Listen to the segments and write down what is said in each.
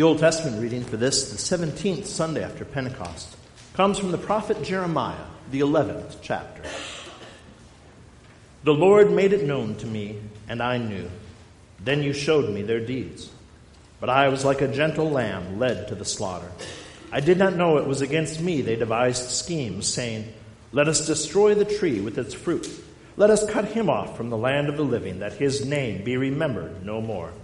The Old Testament reading for this, the 17th Sunday after Pentecost, comes from the prophet Jeremiah, the 11th chapter. The Lord made it known to me, and I knew. Then you showed me their deeds. But I was like a gentle lamb led to the slaughter. I did not know it was against me they devised schemes, saying, Let us destroy the tree with its fruit. Let us cut him off from the land of the living, that his name be remembered no more.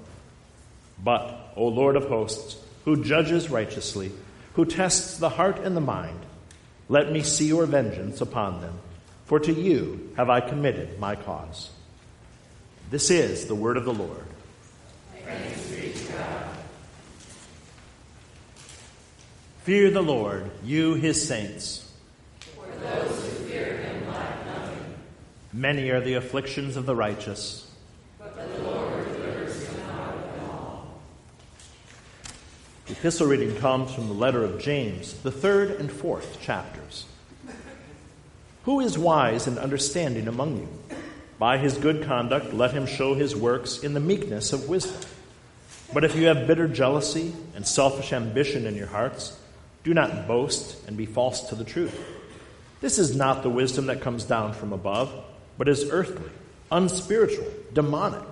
But O Lord of hosts, who judges righteously, who tests the heart and the mind, let me see your vengeance upon them, for to you have I committed my cause. This is the word of the Lord. Fear the Lord, you his saints. For those who fear him lack nothing. Many are the afflictions of the righteous epistle reading comes from the letter of James, the third and fourth chapters. Who is wise and understanding among you? By his good conduct, let him show his works in the meekness of wisdom. But if you have bitter jealousy and selfish ambition in your hearts, do not boast and be false to the truth. This is not the wisdom that comes down from above, but is earthly, unspiritual, demonic.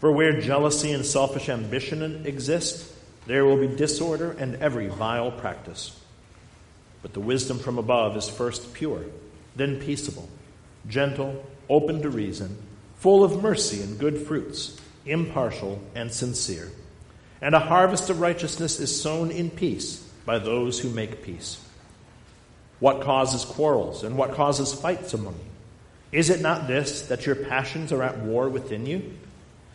For where jealousy and selfish ambition exist, there will be disorder and every vile practice. But the wisdom from above is first pure, then peaceable, gentle, open to reason, full of mercy and good fruits, impartial and sincere. And a harvest of righteousness is sown in peace by those who make peace. What causes quarrels and what causes fights among you? Is it not this, that your passions are at war within you?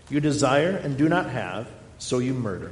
You desire and do not have, so you murder.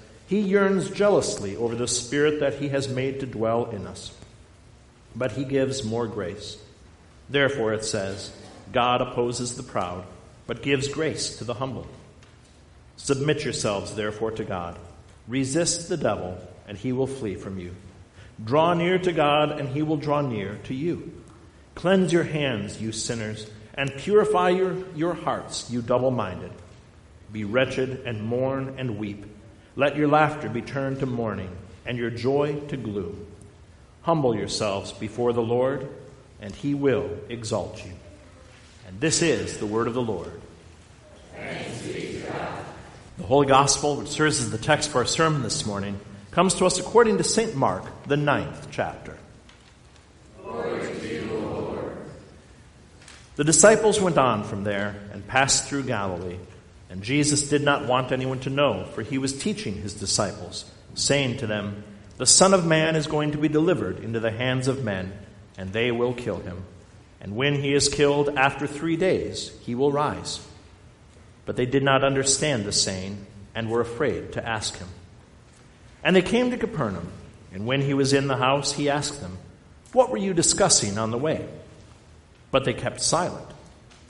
he yearns jealously over the Spirit that He has made to dwell in us. But He gives more grace. Therefore, it says, God opposes the proud, but gives grace to the humble. Submit yourselves, therefore, to God. Resist the devil, and he will flee from you. Draw near to God, and he will draw near to you. Cleanse your hands, you sinners, and purify your, your hearts, you double minded. Be wretched, and mourn, and weep. Let your laughter be turned to mourning and your joy to gloom. Humble yourselves before the Lord, and he will exalt you. And this is the word of the Lord. The Holy Gospel, which serves as the text for our sermon this morning, comes to us according to St. Mark, the ninth chapter. the disciples went on from there and passed through Galilee and Jesus did not want anyone to know, for he was teaching his disciples, saying to them, The Son of Man is going to be delivered into the hands of men, and they will kill him. And when he is killed, after three days, he will rise. But they did not understand the saying, and were afraid to ask him. And they came to Capernaum, and when he was in the house, he asked them, What were you discussing on the way? But they kept silent.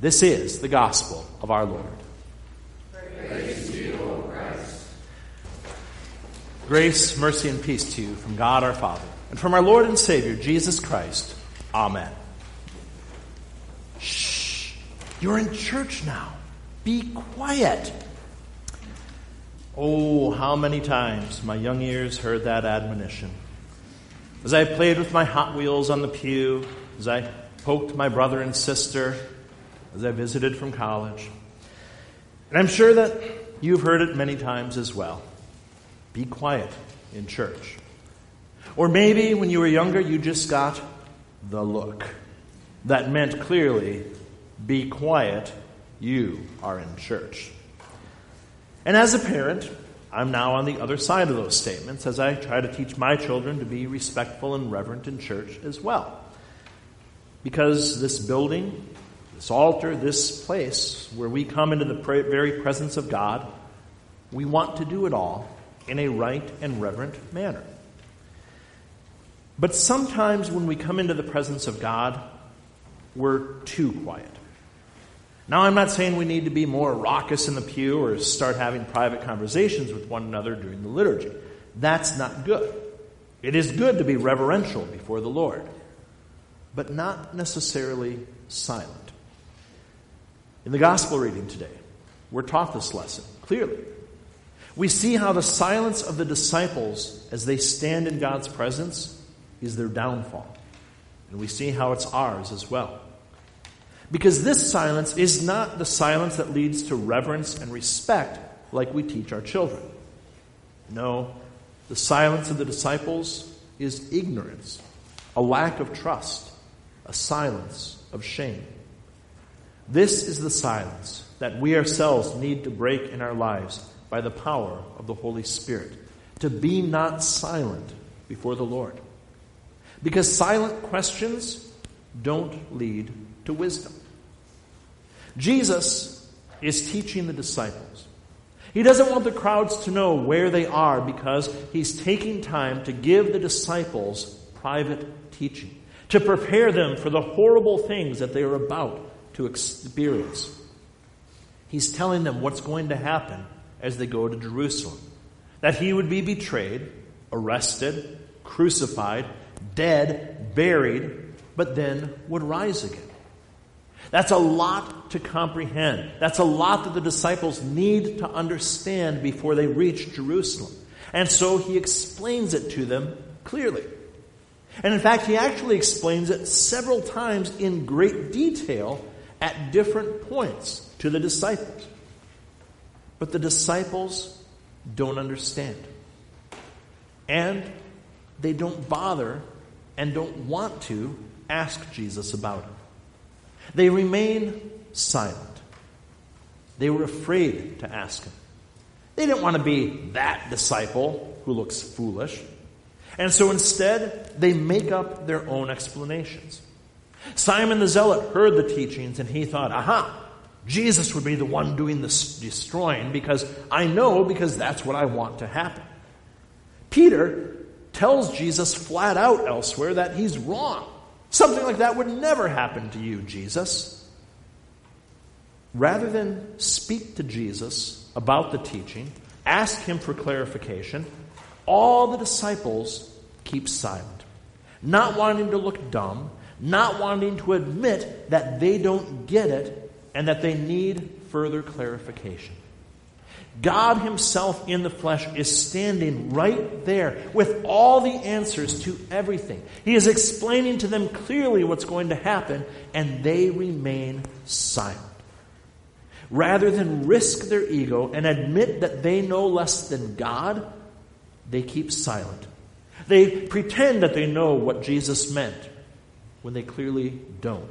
This is the gospel of our Lord. Grace, mercy, and peace to you from God our Father and from our Lord and Savior, Jesus Christ. Amen. Shh. You're in church now. Be quiet. Oh, how many times my young ears heard that admonition. As I played with my Hot Wheels on the pew, as I poked my brother and sister, as I visited from college. And I'm sure that you've heard it many times as well. Be quiet in church. Or maybe when you were younger, you just got the look. That meant clearly, be quiet, you are in church. And as a parent, I'm now on the other side of those statements as I try to teach my children to be respectful and reverent in church as well. Because this building, this altar, this place where we come into the very presence of God, we want to do it all in a right and reverent manner. But sometimes when we come into the presence of God, we're too quiet. Now, I'm not saying we need to be more raucous in the pew or start having private conversations with one another during the liturgy. That's not good. It is good to be reverential before the Lord, but not necessarily silent. In the gospel reading today, we're taught this lesson clearly. We see how the silence of the disciples as they stand in God's presence is their downfall. And we see how it's ours as well. Because this silence is not the silence that leads to reverence and respect like we teach our children. No, the silence of the disciples is ignorance, a lack of trust, a silence of shame. This is the silence that we ourselves need to break in our lives by the power of the Holy Spirit, to be not silent before the Lord. Because silent questions don't lead to wisdom. Jesus is teaching the disciples. He doesn't want the crowds to know where they are because he's taking time to give the disciples private teaching, to prepare them for the horrible things that they are about to experience. He's telling them what's going to happen as they go to Jerusalem that he would be betrayed, arrested, crucified, dead, buried, but then would rise again. That's a lot to comprehend. That's a lot that the disciples need to understand before they reach Jerusalem. And so he explains it to them clearly. And in fact, he actually explains it several times in great detail at different points to the disciples. But the disciples don't understand. And they don't bother and don't want to ask Jesus about it. They remain silent. They were afraid to ask him. They didn't want to be that disciple who looks foolish. And so instead, they make up their own explanations. Simon the Zealot heard the teachings and he thought, aha, Jesus would be the one doing the destroying because I know because that's what I want to happen. Peter tells Jesus flat out elsewhere that he's wrong. Something like that would never happen to you, Jesus. Rather than speak to Jesus about the teaching, ask him for clarification, all the disciples keep silent, not wanting to look dumb, not wanting to admit that they don't get it and that they need further clarification. God Himself in the flesh is standing right there with all the answers to everything. He is explaining to them clearly what's going to happen, and they remain silent. Rather than risk their ego and admit that they know less than God, they keep silent. They pretend that they know what Jesus meant when they clearly don't.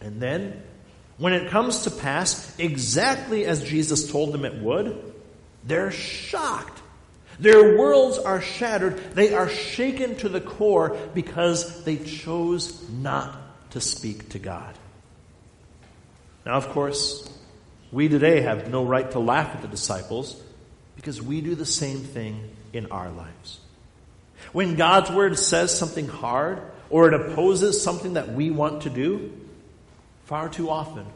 And then when it comes to pass exactly as Jesus told them it would, they're shocked. Their worlds are shattered. They are shaken to the core because they chose not to speak to God. Now, of course, we today have no right to laugh at the disciples because we do the same thing in our lives. When God's word says something hard or it opposes something that we want to do, Far too often,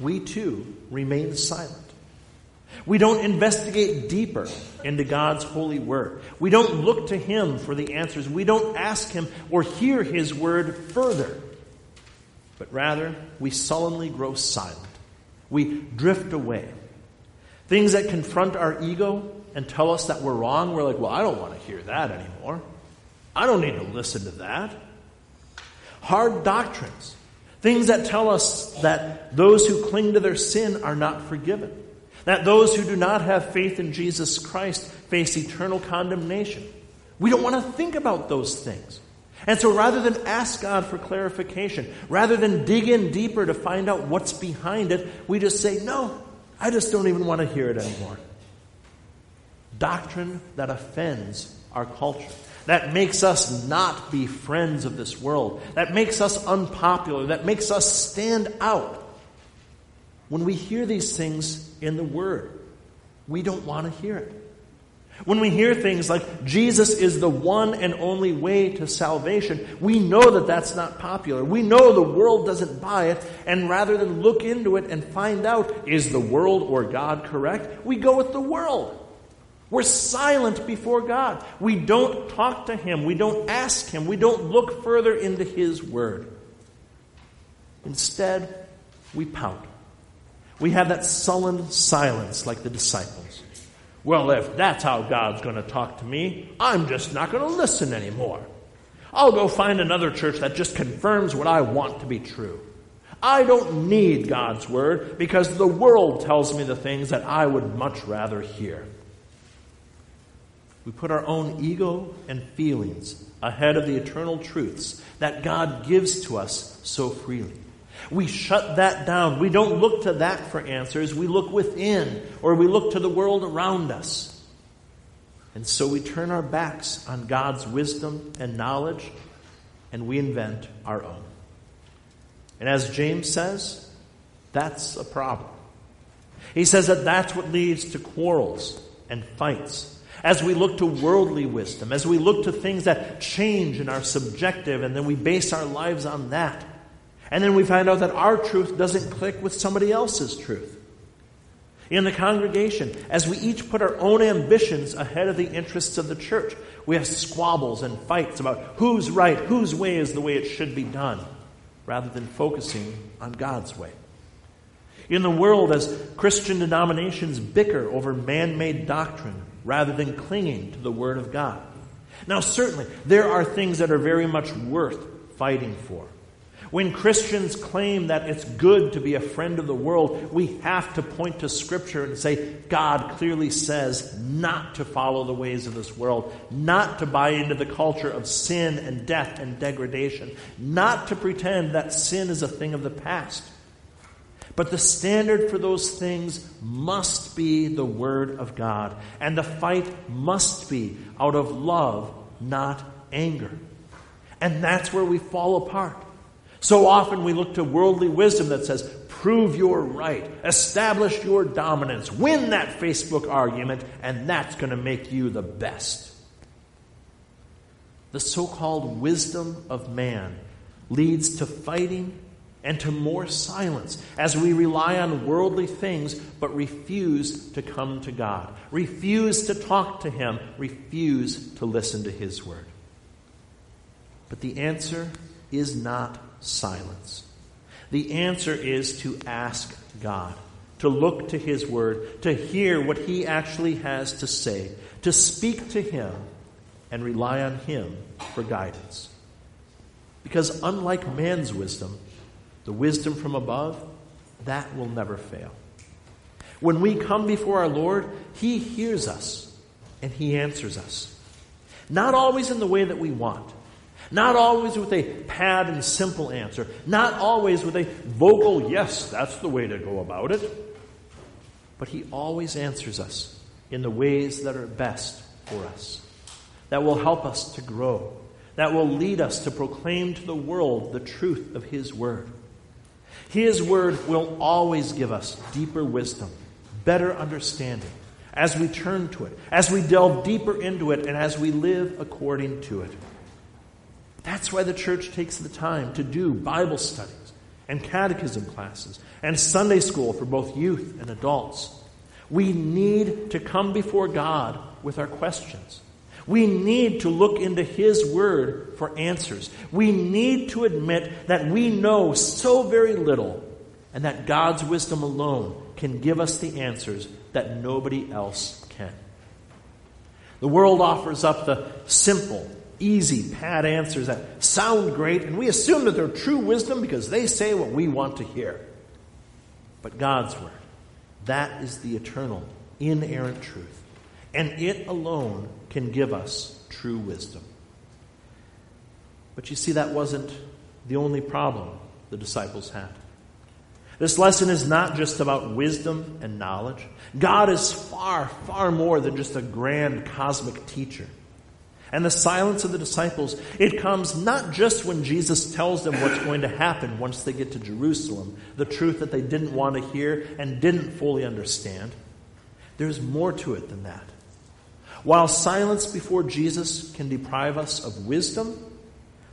we too remain silent. We don't investigate deeper into God's holy word. We don't look to Him for the answers. We don't ask Him or hear His word further. But rather, we sullenly grow silent. We drift away. Things that confront our ego and tell us that we're wrong, we're like, well, I don't want to hear that anymore. I don't need to listen to that. Hard doctrines Things that tell us that those who cling to their sin are not forgiven. That those who do not have faith in Jesus Christ face eternal condemnation. We don't want to think about those things. And so rather than ask God for clarification, rather than dig in deeper to find out what's behind it, we just say, no, I just don't even want to hear it anymore. Doctrine that offends our culture, that makes us not be friends of this world, that makes us unpopular, that makes us stand out. When we hear these things in the Word, we don't want to hear it. When we hear things like Jesus is the one and only way to salvation, we know that that's not popular. We know the world doesn't buy it, and rather than look into it and find out, is the world or God correct, we go with the world. We're silent before God. We don't talk to Him. We don't ask Him. We don't look further into His Word. Instead, we pout. We have that sullen silence like the disciples. Well, if that's how God's going to talk to me, I'm just not going to listen anymore. I'll go find another church that just confirms what I want to be true. I don't need God's word because the world tells me the things that I would much rather hear. We put our own ego and feelings ahead of the eternal truths that God gives to us so freely. We shut that down. We don't look to that for answers. We look within or we look to the world around us. And so we turn our backs on God's wisdom and knowledge and we invent our own. And as James says, that's a problem. He says that that's what leads to quarrels and fights. As we look to worldly wisdom, as we look to things that change and are subjective, and then we base our lives on that. And then we find out that our truth doesn't click with somebody else's truth. In the congregation, as we each put our own ambitions ahead of the interests of the church, we have squabbles and fights about who's right, whose way is the way it should be done, rather than focusing on God's way. In the world, as Christian denominations bicker over man made doctrine rather than clinging to the Word of God. Now, certainly, there are things that are very much worth fighting for. When Christians claim that it's good to be a friend of the world, we have to point to Scripture and say, God clearly says not to follow the ways of this world, not to buy into the culture of sin and death and degradation, not to pretend that sin is a thing of the past. But the standard for those things must be the Word of God, and the fight must be out of love, not anger. And that's where we fall apart. So often we look to worldly wisdom that says, prove you're right, establish your dominance, win that Facebook argument, and that's going to make you the best. The so called wisdom of man leads to fighting and to more silence as we rely on worldly things but refuse to come to God, refuse to talk to Him, refuse to listen to His word. But the answer is not silence. The answer is to ask God, to look to His Word, to hear what He actually has to say, to speak to Him, and rely on Him for guidance. Because unlike man's wisdom, the wisdom from above, that will never fail. When we come before our Lord, He hears us and He answers us. Not always in the way that we want, not always with a pad and simple answer. Not always with a vocal, yes, that's the way to go about it. But He always answers us in the ways that are best for us, that will help us to grow, that will lead us to proclaim to the world the truth of His Word. His Word will always give us deeper wisdom, better understanding, as we turn to it, as we delve deeper into it, and as we live according to it. That's why the church takes the time to do Bible studies and catechism classes and Sunday school for both youth and adults. We need to come before God with our questions. We need to look into His Word for answers. We need to admit that we know so very little and that God's wisdom alone can give us the answers that nobody else can. The world offers up the simple easy, pat answers that sound great, and we assume that they're true wisdom because they say what we want to hear. But God's Word, that is the eternal, inerrant truth. And it alone can give us true wisdom. But you see, that wasn't the only problem the disciples had. This lesson is not just about wisdom and knowledge. God is far, far more than just a grand cosmic teacher. And the silence of the disciples, it comes not just when Jesus tells them what's going to happen once they get to Jerusalem, the truth that they didn't want to hear and didn't fully understand. There's more to it than that. While silence before Jesus can deprive us of wisdom,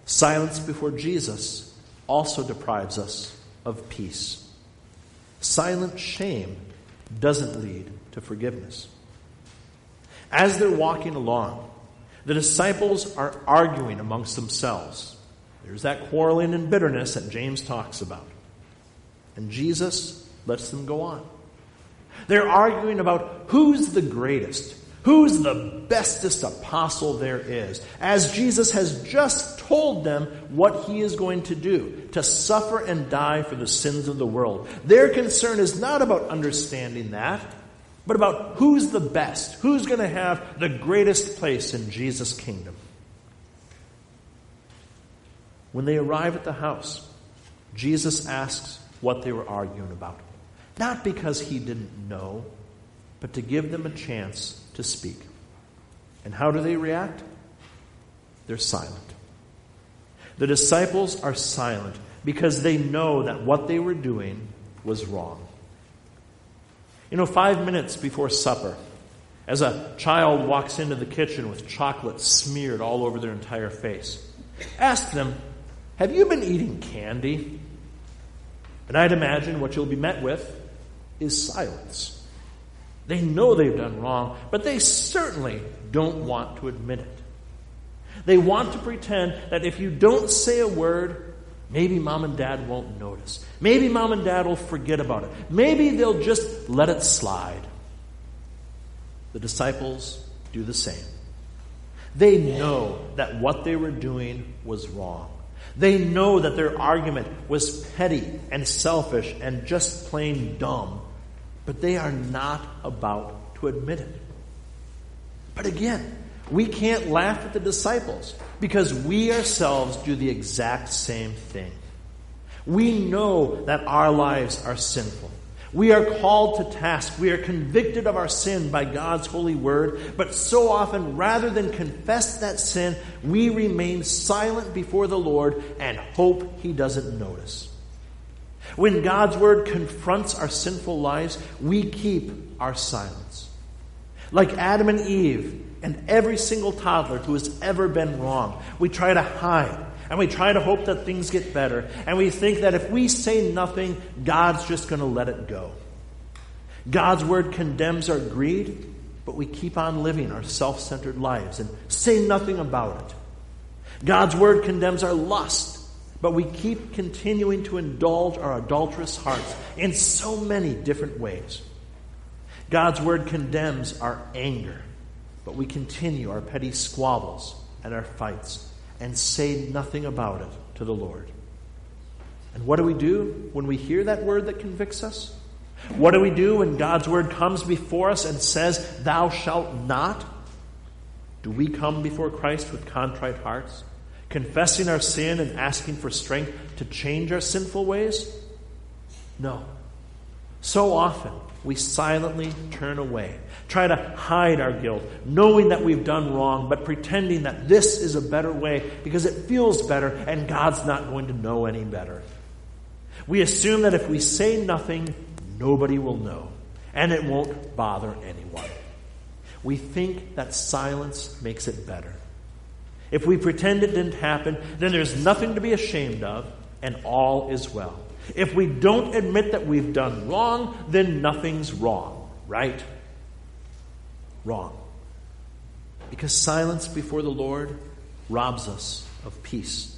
silence before Jesus also deprives us of peace. Silent shame doesn't lead to forgiveness. As they're walking along, the disciples are arguing amongst themselves. There's that quarreling and bitterness that James talks about. And Jesus lets them go on. They're arguing about who's the greatest, who's the bestest apostle there is, as Jesus has just told them what he is going to do to suffer and die for the sins of the world. Their concern is not about understanding that, but about who's the best, who's going to have the greatest place in Jesus' kingdom. When they arrive at the house, Jesus asks what they were arguing about. Not because he didn't know, but to give them a chance to speak. And how do they react? They're silent. The disciples are silent because they know that what they were doing was wrong. You know, five minutes before supper, as a child walks into the kitchen with chocolate smeared all over their entire face, ask them, Have you been eating candy? And I'd imagine what you'll be met with is silence. They know they've done wrong, but they certainly don't want to admit it. They want to pretend that if you don't say a word, maybe mom and dad won't notice. Maybe mom and dad will forget about it. Maybe they'll just let it slide. The disciples do the same. They know that what they were doing was wrong. They know that their argument was petty and selfish and just plain dumb, but they are not about to admit it. But again, we can't laugh at the disciples because we ourselves do the exact same thing. We know that our lives are sinful. We are called to task. We are convicted of our sin by God's holy word, but so often, rather than confess that sin, we remain silent before the Lord and hope He doesn't notice. When God's word confronts our sinful lives, we keep our silence. Like Adam and Eve, and every single toddler who has ever been wrong. We try to hide and we try to hope that things get better. And we think that if we say nothing, God's just going to let it go. God's word condemns our greed, but we keep on living our self centered lives and say nothing about it. God's word condemns our lust, but we keep continuing to indulge our adulterous hearts in so many different ways. God's word condemns our anger, but we continue our petty squabbles and our fights and say nothing about it to the Lord. And what do we do when we hear that word that convicts us? What do we do when God's word comes before us and says, Thou shalt not? Do we come before Christ with contrite hearts, confessing our sin and asking for strength to change our sinful ways? No. So often, we silently turn away, try to hide our guilt, knowing that we've done wrong, but pretending that this is a better way because it feels better and God's not going to know any better. We assume that if we say nothing, nobody will know, and it won't bother anyone. We think that silence makes it better. If we pretend it didn't happen, then there's nothing to be ashamed of, and all is well. If we don't admit that we've done wrong, then nothing's wrong, right? Wrong. Because silence before the Lord robs us of peace,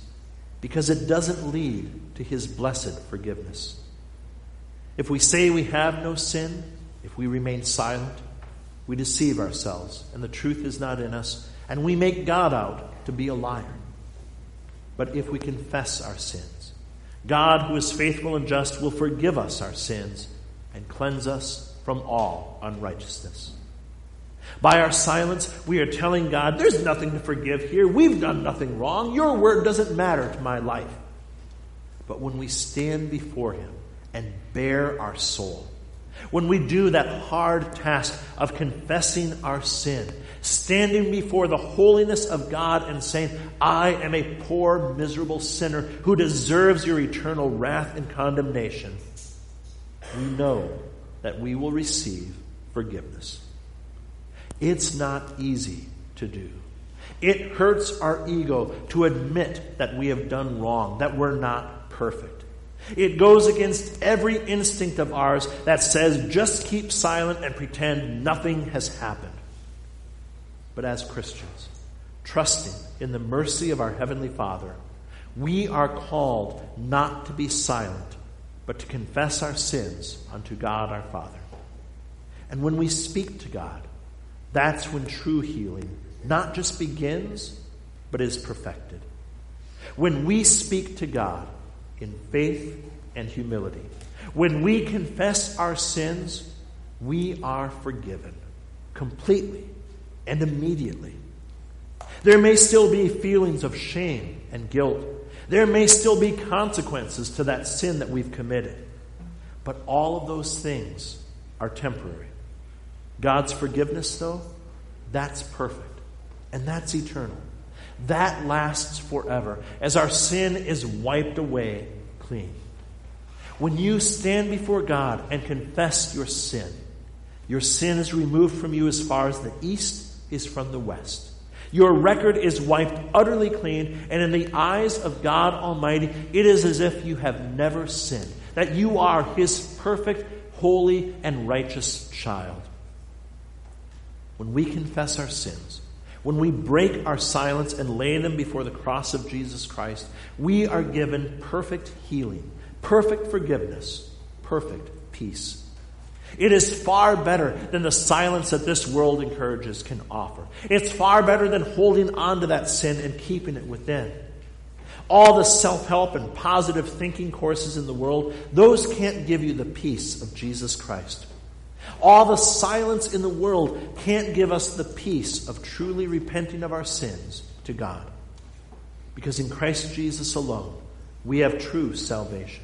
because it doesn't lead to his blessed forgiveness. If we say we have no sin, if we remain silent, we deceive ourselves, and the truth is not in us, and we make God out to be a liar. But if we confess our sins, God, who is faithful and just, will forgive us our sins and cleanse us from all unrighteousness. By our silence, we are telling God, there's nothing to forgive here. We've done nothing wrong. Your word doesn't matter to my life. But when we stand before Him and bare our soul, when we do that hard task of confessing our sin, standing before the holiness of God and saying, I am a poor, miserable sinner who deserves your eternal wrath and condemnation, we know that we will receive forgiveness. It's not easy to do. It hurts our ego to admit that we have done wrong, that we're not perfect. It goes against every instinct of ours that says just keep silent and pretend nothing has happened. But as Christians, trusting in the mercy of our Heavenly Father, we are called not to be silent, but to confess our sins unto God our Father. And when we speak to God, that's when true healing not just begins, but is perfected. When we speak to God in faith and humility, when we confess our sins, we are forgiven completely and immediately. There may still be feelings of shame and guilt. There may still be consequences to that sin that we've committed. But all of those things are temporary. God's forgiveness, though, that's perfect. And that's eternal. That lasts forever as our sin is wiped away clean. When you stand before God and confess your sin, your sin is removed from you as far as the east is from the west. Your record is wiped utterly clean, and in the eyes of God Almighty, it is as if you have never sinned, that you are His perfect, holy, and righteous child. When we confess our sins, when we break our silence and lay them before the cross of Jesus Christ, we are given perfect healing, perfect forgiveness, perfect peace. It is far better than the silence that this world encourages can offer. It's far better than holding on to that sin and keeping it within. All the self help and positive thinking courses in the world, those can't give you the peace of Jesus Christ. All the silence in the world can't give us the peace of truly repenting of our sins to God. Because in Christ Jesus alone, we have true salvation.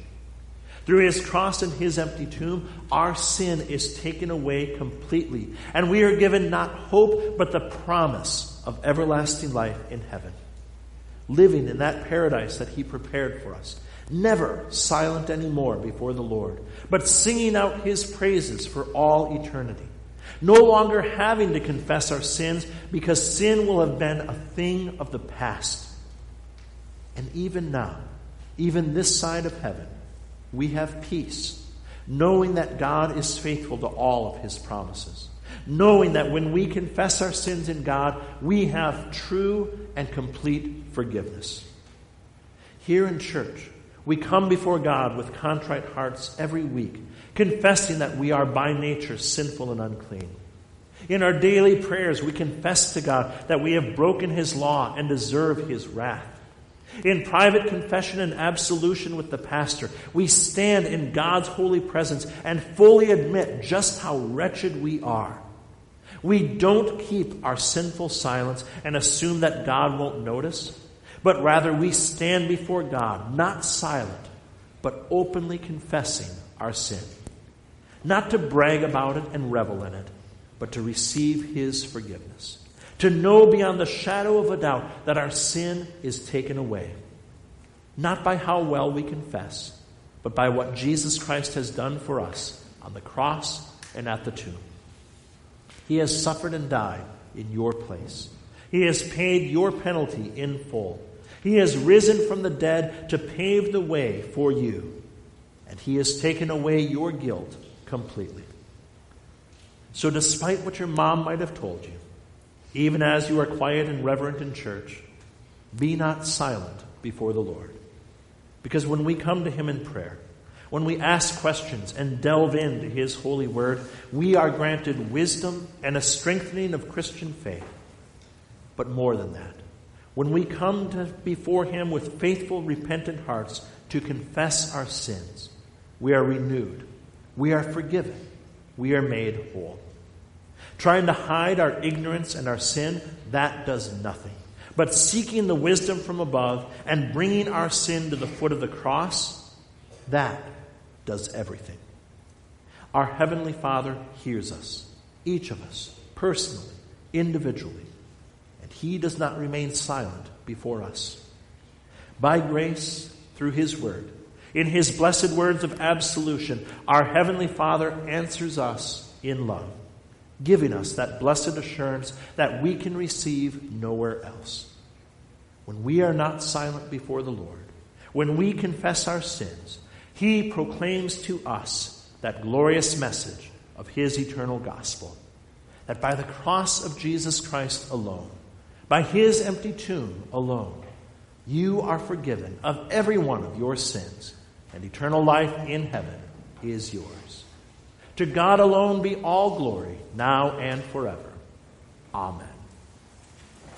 Through his cross and his empty tomb, our sin is taken away completely, and we are given not hope, but the promise of everlasting life in heaven. Living in that paradise that he prepared for us, never silent anymore before the Lord, but singing out his praises for all eternity. No longer having to confess our sins because sin will have been a thing of the past. And even now, even this side of heaven, we have peace, knowing that God is faithful to all of his promises. Knowing that when we confess our sins in God, we have true and complete forgiveness. Here in church, we come before God with contrite hearts every week, confessing that we are by nature sinful and unclean. In our daily prayers, we confess to God that we have broken His law and deserve His wrath. In private confession and absolution with the pastor, we stand in God's holy presence and fully admit just how wretched we are. We don't keep our sinful silence and assume that God won't notice, but rather we stand before God, not silent, but openly confessing our sin. Not to brag about it and revel in it, but to receive His forgiveness to know beyond the shadow of a doubt that our sin is taken away. Not by how well we confess, but by what Jesus Christ has done for us on the cross and at the tomb. He has suffered and died in your place. He has paid your penalty in full. He has risen from the dead to pave the way for you. And He has taken away your guilt completely. So, despite what your mom might have told you, even as you are quiet and reverent in church, be not silent before the Lord. Because when we come to Him in prayer, when we ask questions and delve into His holy word, we are granted wisdom and a strengthening of Christian faith. But more than that, when we come to, before Him with faithful, repentant hearts to confess our sins, we are renewed, we are forgiven, we are made whole. Trying to hide our ignorance and our sin, that does nothing. But seeking the wisdom from above and bringing our sin to the foot of the cross, that does everything. Our Heavenly Father hears us, each of us, personally, individually, He does not remain silent before us. By grace, through His Word, in His blessed words of absolution, our Heavenly Father answers us in love, giving us that blessed assurance that we can receive nowhere else. When we are not silent before the Lord, when we confess our sins, He proclaims to us that glorious message of His eternal gospel that by the cross of Jesus Christ alone, by His empty tomb alone, you are forgiven of every one of your sins, and eternal life in heaven is yours. To God alone be all glory, now and forever. Amen.